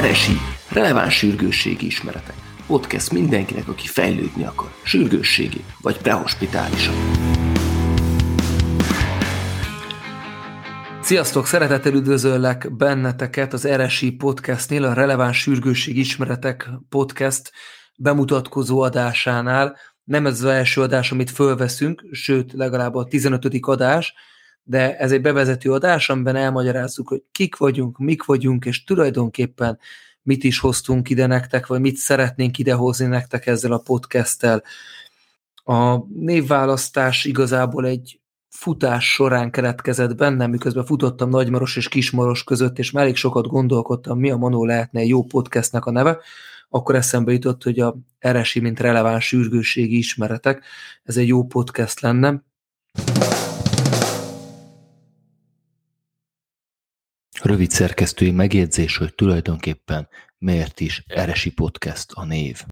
Eresi, releváns sürgősségi ismeretek. Podcast mindenkinek, aki fejlődni akar, sürgősségi vagy prehospitálisan. Sziasztok, szeretettel üdvözöllek benneteket az RSI podcastnél, a Releváns Sürgősség Ismeretek podcast bemutatkozó adásánál. Nem ez az első adás, amit fölveszünk, sőt, legalább a 15. adás, de ez egy bevezető adás, amiben elmagyarázzuk, hogy kik vagyunk, mik vagyunk, és tulajdonképpen mit is hoztunk ide nektek, vagy mit szeretnénk idehozni nektek ezzel a podcasttel. A névválasztás igazából egy futás során keletkezett bennem, miközben futottam Nagymaros és Kismaros között, és már elég sokat gondolkodtam, mi a Manó lehetne jó podcastnek a neve, akkor eszembe jutott, hogy a RSI, mint releváns sürgősségi ismeretek, ez egy jó podcast lenne. Rövid szerkesztői megjegyzés, hogy tulajdonképpen miért is Eresi Podcast a név.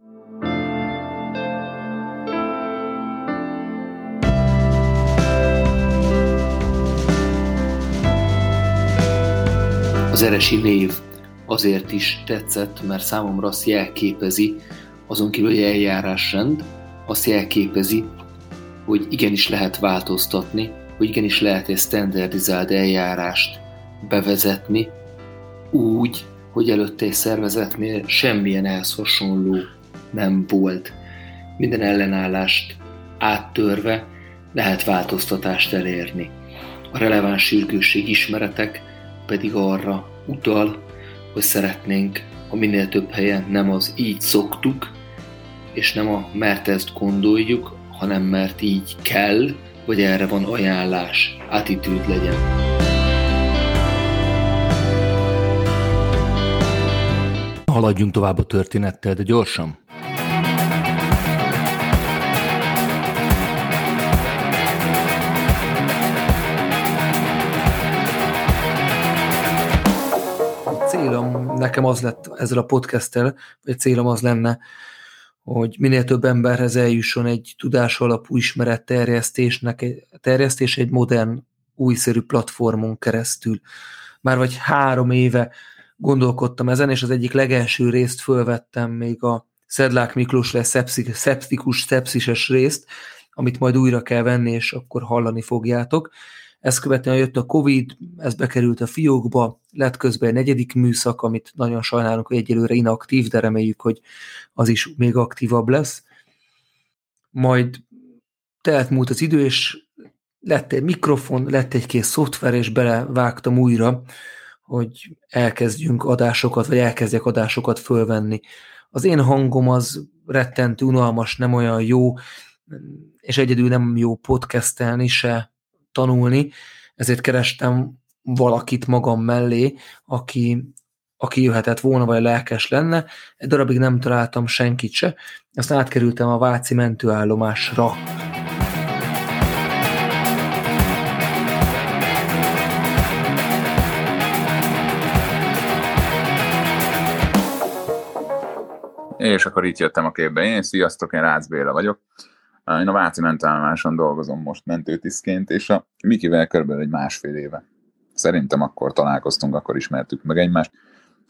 Az Eresi név azért is tetszett, mert számomra azt jelképezi, azon kívül, hogy eljárásrend, azt jelképezi, hogy igenis lehet változtatni, hogy igenis lehet egy standardizált eljárást bevezetni úgy, hogy előtte egy szervezetnél semmilyen ehhez hasonló nem volt. Minden ellenállást áttörve lehet változtatást elérni. A releváns sürgősség ismeretek pedig arra utal, hogy szeretnénk a minél több helyen nem az így szoktuk, és nem a mert ezt gondoljuk, hanem mert így kell, vagy erre van ajánlás, attitűd legyen. Haladjunk tovább a történettel, de gyorsan. célom nekem az lett ezzel a podcasttel, vagy célom az lenne, hogy minél több emberhez eljusson egy tudás alapú ismeret terjesztésnek, terjesztés egy modern, újszerű platformon keresztül. Már vagy három éve gondolkodtam ezen, és az egyik legelső részt fölvettem még a Szedlák Miklós lesz szeptikus, szepszises részt, amit majd újra kell venni, és akkor hallani fogjátok. Ezt követően jött a Covid, ez bekerült a fiókba, lett közben egy negyedik műszak, amit nagyon sajnálunk, hogy egyelőre inaktív, de reméljük, hogy az is még aktívabb lesz. Majd telt múlt az idő, és lett egy mikrofon, lett egy kész szoftver, és belevágtam újra hogy elkezdjünk adásokat, vagy elkezdjek adásokat fölvenni. Az én hangom az rettentő unalmas, nem olyan jó, és egyedül nem jó podcastelni se tanulni, ezért kerestem valakit magam mellé, aki, aki jöhetett volna, vagy lelkes lenne. Egy darabig nem találtam senkit se, aztán átkerültem a Váci mentőállomásra. És akkor itt jöttem a képbe. Én, sziasztok, én Rácz Béla vagyok. Én a Váci mentállomáson dolgozom most mentőtisztként, és a Mikivel körülbelül egy másfél éve. Szerintem akkor találkoztunk, akkor ismertük meg egymást.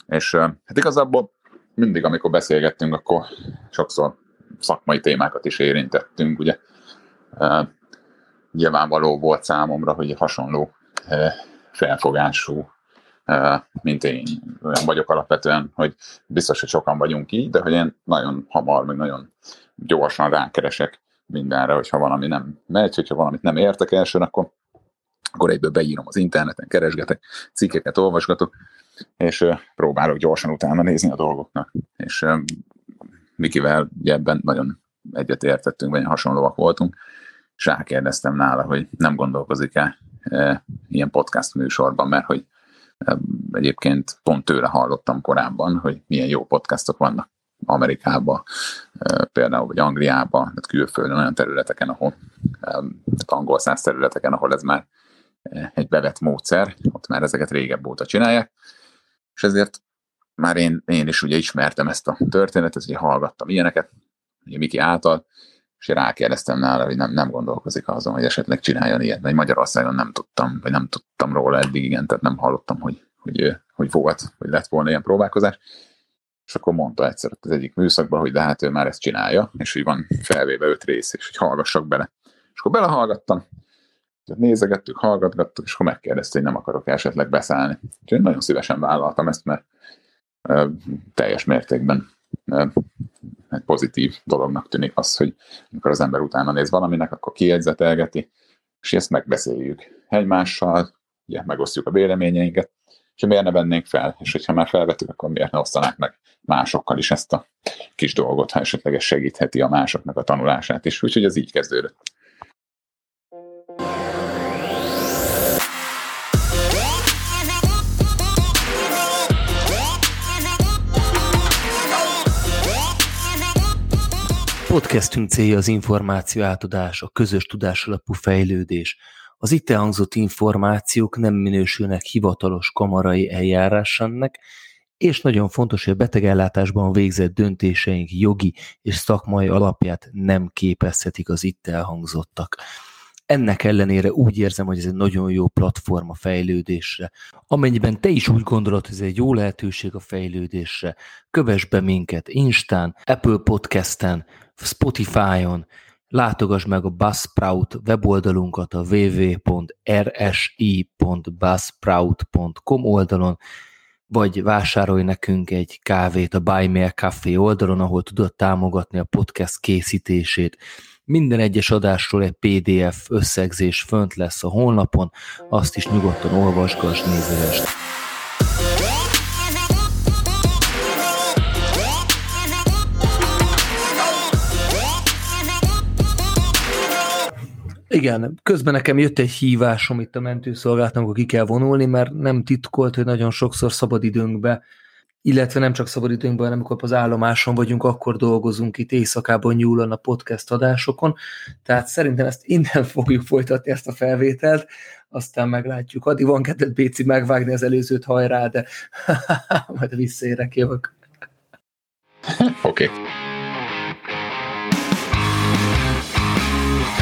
És hát igazából mindig, amikor beszélgettünk, akkor sokszor szakmai témákat is érintettünk, ugye. Nyilvánvaló volt számomra, hogy hasonló felfogású mint én. Olyan vagyok alapvetően, hogy biztos, hogy sokan vagyunk így, de hogy én nagyon hamar, meg nagyon gyorsan rákeresek mindenre, hogyha valami nem megy, hogyha valamit nem értek elsőn, akkor, akkor egyből beírom az interneten, keresgetek, cikkeket olvasgatok, és próbálok gyorsan utána nézni a dolgoknak. És Mikivel ebben nagyon egyet értettünk, vagy hasonlóak voltunk, és rákérdeztem nála, hogy nem gondolkozik-e ilyen podcast műsorban, mert hogy Egyébként pont tőle hallottam korábban, hogy milyen jó podcastok vannak Amerikában, például, vagy Angliában, tehát külföldön olyan területeken, ahol, tehát angol száz területeken, ahol ez már egy bevett módszer, ott már ezeket régebb óta csinálják, és ezért már én, én is ugye ismertem ezt a történetet, hogy hallgattam ilyeneket, ugye Miki által, és rákérdeztem nála, hogy nem, nem gondolkozik azon, hogy esetleg csináljon ilyet, mert Magyarországon nem tudtam, vagy nem tudtam róla eddig, igen, tehát nem hallottam, hogy, hogy hogy volt, hogy lett volna ilyen próbálkozás, és akkor mondta egyszer az egyik műszakban, hogy de hát ő már ezt csinálja, és hogy van felvéve öt rész, és hogy hallgassak bele. És akkor belehallgattam, nézegettük, hallgatgattuk, és akkor megkérdezte, hogy nem akarok esetleg beszállni. Úgyhogy nagyon szívesen vállaltam ezt, mert teljes mértékben egy pozitív dolognak tűnik az, hogy amikor az ember utána néz valaminek, akkor kiegyzetelgeti, és ezt megbeszéljük egymással, ugye megosztjuk a véleményeinket, és miért ne vennénk fel, és hogyha már felvettük, akkor miért ne osztanák meg másokkal is ezt a kis dolgot, ha esetleg ez segítheti a másoknak a tanulását is. Úgyhogy ez így kezdődött. Podcastünk célja az információ átadás, a közös tudásalapú fejlődés. Az itt elhangzott információk nem minősülnek hivatalos kamarai eljárásának, és nagyon fontos, hogy a betegellátásban végzett döntéseink jogi és szakmai alapját nem képezhetik az itt elhangzottak. Ennek ellenére úgy érzem, hogy ez egy nagyon jó platform a fejlődésre. Amennyiben te is úgy gondolod, hogy ez egy jó lehetőség a fejlődésre, kövess be minket Instán, Apple Podcasten, Spotify-on, látogass meg a Buzzsprout weboldalunkat a www.rsi.buzzsprout.com oldalon, vagy vásárolj nekünk egy kávét a Buy Me a Café oldalon, ahol tudod támogatni a podcast készítését. Minden egyes adásról egy PDF összegzés fönt lesz a honlapon, azt is nyugodtan olvasgass, nézevest. Igen, közben nekem jött egy hívásom itt a mentőszolgálatnak, amikor ki kell vonulni, mert nem titkolt, hogy nagyon sokszor szabadidőnkbe, illetve nem csak szabadidőnkben, hanem amikor az állomáson vagyunk, akkor dolgozunk itt éjszakában nyúlon a podcast adásokon, tehát szerintem ezt innen fogjuk folytatni ezt a felvételt, aztán meglátjuk. Addig van kedved Béci megvágni az előzőt hajrá, de majd visszaérek, jövök. Oké. Okay.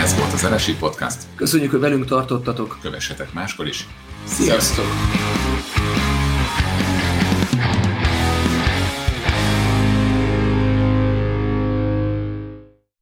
Ez volt az RSI Podcast. Köszönjük, hogy velünk tartottatok. Kövessetek máskor is. Sziasztok! Sziasztok.